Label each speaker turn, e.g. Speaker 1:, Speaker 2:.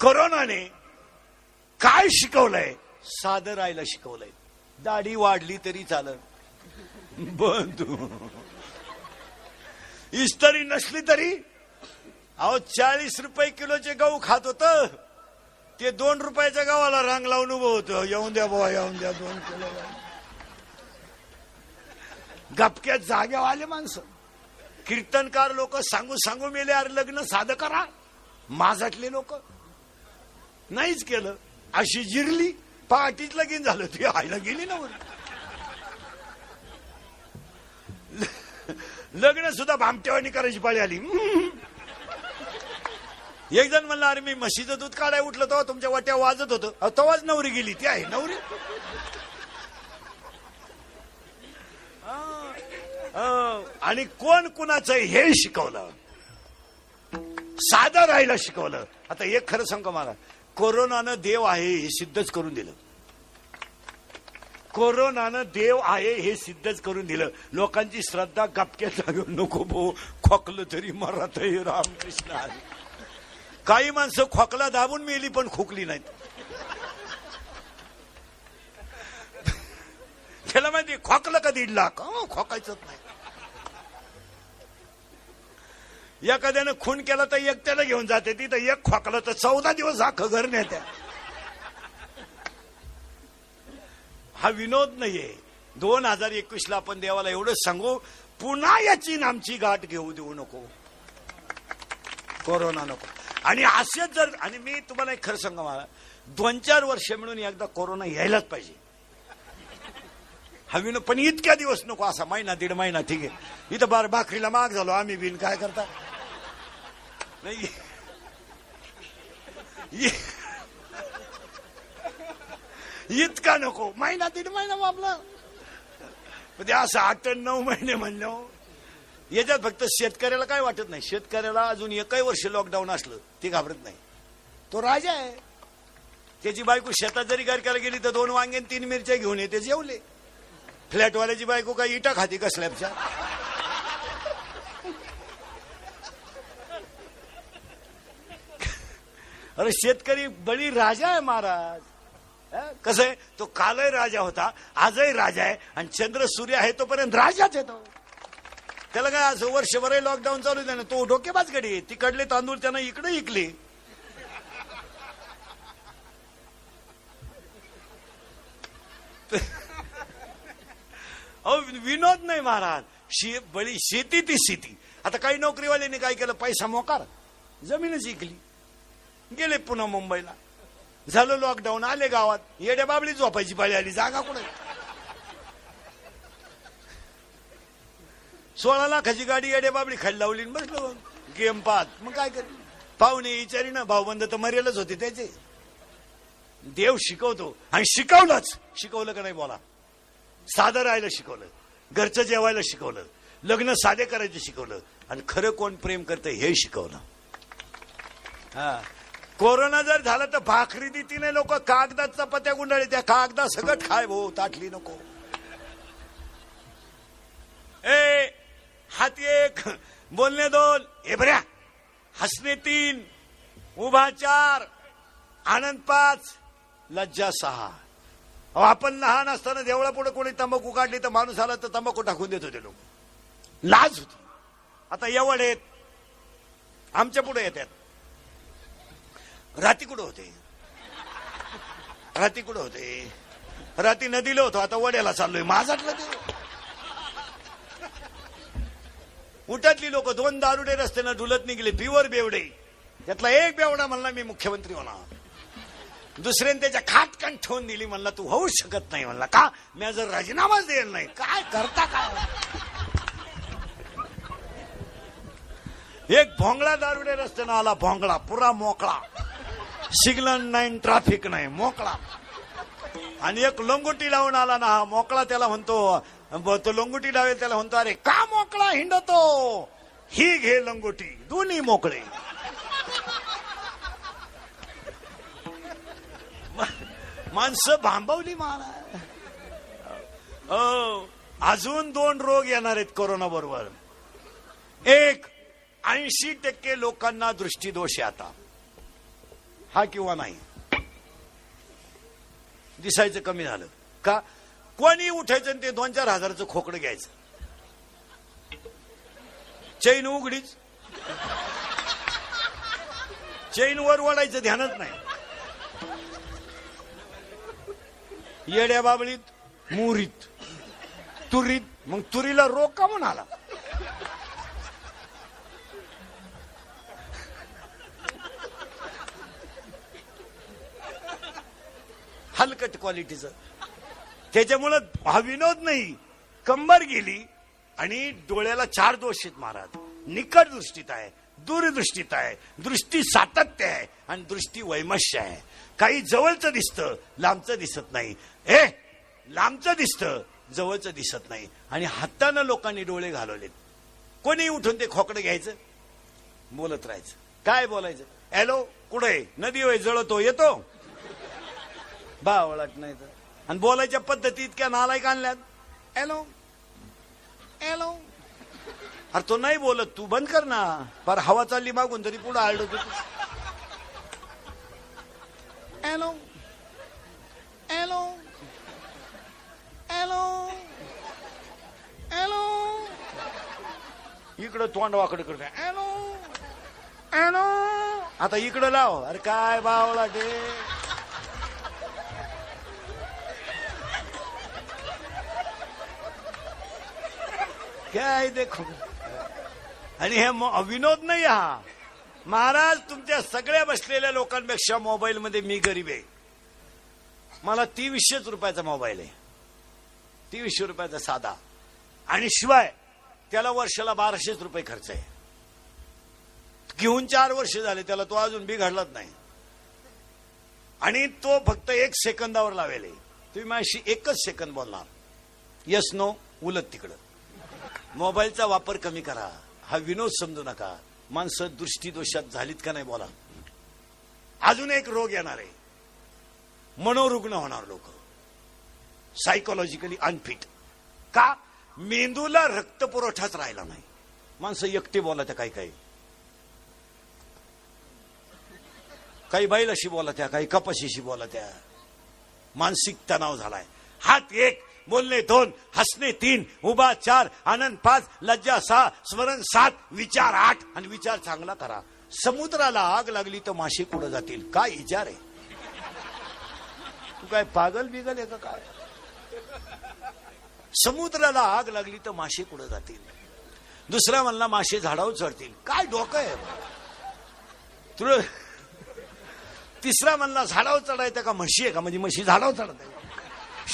Speaker 1: कोरोनाने काय शिकवलंय? साधं राहायला शिकवलंय. दाढी वाढली तरी चालत बंधू. इस्त्री नसली तरी? अहो चाळीस रुपये किलोचे गहू खात होत. ते दोन रुपयाच्या गावाला रांग लावून उभं होतं. येऊन द्या बाबा येऊन द्या दोन किलो. गपक्यात जाग्या आले माणसं. कीर्तनकार लोक सांगू सांगू मेले अरे लग्न साधं करा. माझातले लोक. नाहीच केलं. अशी जिरली पहाटीच लगीन झालं ती आईला गेली ना लग्न सुद्धा भामटेवाणी करायची पाळी आली. एक जण म्हणला अरे मी म्हशीचं दूध काढाय उठलं तेव्हा तुमच्या वाट्या वाजत होतं. तेव्हाच नवरी गेली. ती आहे नवरी. अं, आणि कोण कुणाचं हे शिकवलं? साधं राहायला शिकवलं. आता एक खरं सांगतो मला. कोरोनानं देव आहे हे सिद्धच करून दिलं. कोरोनानं देव आहे हे सिद्धच करून दिलं. लोकांची श्रद्धा गपक्यात लागून नको भो. खोकलं तरी मरात रामकृष्ण हरी. काही माणसं खोकला दाबून मेली पण खोकली नाहीत. त्याला माहिती खोकलं का दीड लाख हं, खोकायचंच नाही. एखाद्यानं खून केला तर एक त्याला घेऊन जाते. तिथं एक खोकलं तर चौदा दिवस अख्खं घर नेत्या. हा विनोद नाहीये. दोन हजार एकवीस ला आपण देवाला एवढं सांगू पुन्हा याची आमची गाठ घेऊ देऊ नको. कोरोना नको. आणि असेच जर आणि मी तुम्हाला एक खरं सांगा मला दोन चार वर्ष मिळून एकदा कोरोना यायलाच पाहिजे. हवीनं पण इतक्या दिवस नको असा महिना दीड महिना ठीक आहे. इथं बार भाकरीला माग झालो आम्ही बिन काय करता? नाही. इ- इतका नको महिना दीड महिना आपला म्हणजे ते असं आठ नऊ महिने म्हणलं. याच्यात फक्त शेतकऱ्याला काय वाटत नाही? शेतकऱ्याला अजून एकही वर्ष लॉकडाऊन असलं ते घाबरत नाही. तो राजा आहे. त्याची बायको शेतात जरी करायला गेली तर दोन वांगे आणि तीन मिरच्या घेऊन येते जेवले. फ्लॅटवाल्याची बायको काय इटा खाती का स्लॅबच्या? अरे शेतकरी बळी राजा आहे महाराज. कसं आहे? तो कालही राजा होता आजही राजा आहे आणि चंद्र सूर्य आहे तोपर्यंत राजाच आहे तो. त्याला काय असं वर्षभरही लॉकडाऊन चालू आहे तो डोकेबाज गडी तिकडले तांदूळ त्यानं इकडे इकले अहो विनोद नाही महाराज. शे बळी शेती ती शेती. आता काही नोकरीवाल्यांनी काय केलं? पैसा मोकार. जमीनच इकली गेले पुन्हा मुंबईला. झालं लॉकडाऊन आले गावात. येड्या बाबळी झोपायची पाळी आली. जागा कुठे? सोळा लाखाची गाडी येड्या बाबळी खाली लावली बसलो. गेम पाहत. मग काय कर? पाहुणे विचारी ना भाऊबंद तर मरेलच होते त्याचे. देव शिकवतो. आणि शिकवलंच. शिकवलं का नाही बोला? साधं राहायला शिकवलं. घरचं जेवायला शिकवलं. लग्न साधे करायचं शिकवलं. आणि खरं कोण प्रेम करतं हे शिकवलं. हा. कोरोना जर झाला तर भाकरी देती नाही लोक कागदात चपात्या गुंडाळी. त्या कागदा सगळं खाय भाऊ ताटली नको. ए हात एक बोलणे दोन. हे बऱ्या. हसणे तीन. उभा चार. आनंद पाच. लज्जा सहा. अहो, आपण लहान असताना देवळा पुढे कोणी तंबाखू काढली तर माणूस आला तर तंबाखू टाकून देत होते लोक. लाज होती. आता एवढ आहेत. आमच्या पुढे येतात राती कुठं होते? राती कुठं होते? राती नदीला होतो. आता वड्याला चाललोय. माझातलं ते. उठातली लोक दोन दारुडे रस्त्यानं ढुलत निघले. प्युअर बेवडे. यातला एक बेवडा म्हणला मी मुख्यमंत्री होणार. दुसऱ्याने त्याच्या खाटकन ठेवून दिली म्हणला तू होऊ शकत नाही म्हणला. का? मी जर राजीनामाच दिला नाही. काय करता काय एक भोंगळा दारुडे रस्त्यानं आला भोंगळा पुरा मोकळा. सिग्नल नाही ट्रॅफिक नाही मोकळा. आणि एक लंगोटी लावून आला ना हा मोकळा त्याला म्हणतो तो लंगोटी लावेल त्याला म्हणतो अरे का मोकळा हिंडतो? ही घे लंगोटी दोन्ही मोकळे. माणसं भांबवली महाराज. हो अजून दोन रोग येणार आहेत कोरोना बरोबर. एक ऐंशी टक्के लोकांना दृष्टीदोष आहे आता. हा किंवा नाही? दिसायचं कमी झालं. का? कोणी उठायचं आणि ते दोन चार हजाराचं खोकडं घ्यायचं? चैन उघडीच. चैन वर वडायचं ध्यानच नाही. येड्या बाबळीत मुरीत. तुरीत मग तुरीला रोग का म्हणाला हलकट क्वालिटीचं. त्याच्यामुळं हा विनोद नाही. कंबर गेली आणि डोळ्याला चार दोष आहेत महाराज. निकट दृष्टीत आहे. दूरदृष्टीत आहे दृष्टी सातत्य आहे आणि दृष्टी वैमश्य आहे. काही जवळचं दिसतं लांबचं दिसत नाही. ए लांबचं दिसतं जवळचं दिसत नाही. आणि हातानं लोकांनी डोळे घालवलेत. कोणी उठून ते खोकडं घ्यायचं? बोलत राहायचं. काय बोलायचं? हॅलो कुठे नदी होय जळतो येतो? बावळट नाही तर. आणि बोलायच्या पद्धती इतक्या नालायक आणल्यात. हॅलो? हॅलो? अरे तो नाही बोलत तू बंद कर ना. पर हवा चालली मागून तरी पुढे आळत होती. हॅलो. हॅलो. हॅलो. हॅलो. इकडं तोंड वाकड करते हॅलो. हॅलो. आता इकडं लाव. अरे काय बावळा ते काय देखो? आणि हे विनोद नाही हा. महाराज तुमच्या सगळ्या बसलेल्या लोकांपेक्षा मोबाईल मध्ये मी गरीब आहे. मला तेवीसशेच रुपयाचा मोबाईल आहे. तेवीसशे रुपयाचा साधा. आणि शिवाय त्याला वर्षाला बाराशेच रुपये खर्च आहे. घेऊन चार वर्ष झाले त्याला तो अजून बिघडलाच नाही. आणि तो फक्त एक सेकंदावर लावेल तुम्ही माझ्याशी एकच सेकंद बोलणार. यस नो उलट तिकडं. मोबाईलचा वापर कमी करा. हा विनोद समजू नका. माणसं दृष्टीदोषात झालीत का नाही बोला. अजून एक रोग येणार आहे. मनोरुग्ण होणार लोक. सायकोलॉजिकली अनफिट का? मेंदूला रक्त पुरवठाच राहिला नाही. माणसं एकटे बोला काही काही. काही बैलाशी बोला त्या काही कपाशीशी बोला त्या मानसिक तणाव झालाय. हात एक बोलणे दोन हसणे तीन उभा चार आनंद पाच लज्जा सहा स्मरण सात विचार आठ आणि विचार चांगला करा. समुद्राला आग लागली तर मासे कुठं जातील? काय विचार आहे? तू काय पागल बिगल आहे का काय? समुद्राला आग लागली तर मासे कुठं जातील? दुसरा म्हणला मासे झाडावर चढतील. काय डोकं आहे? तुला तिसरा म्हणला झाडावर चढायचं का म्हशी आहे का? म्हणजे म्हशी झाडावर चढत आहे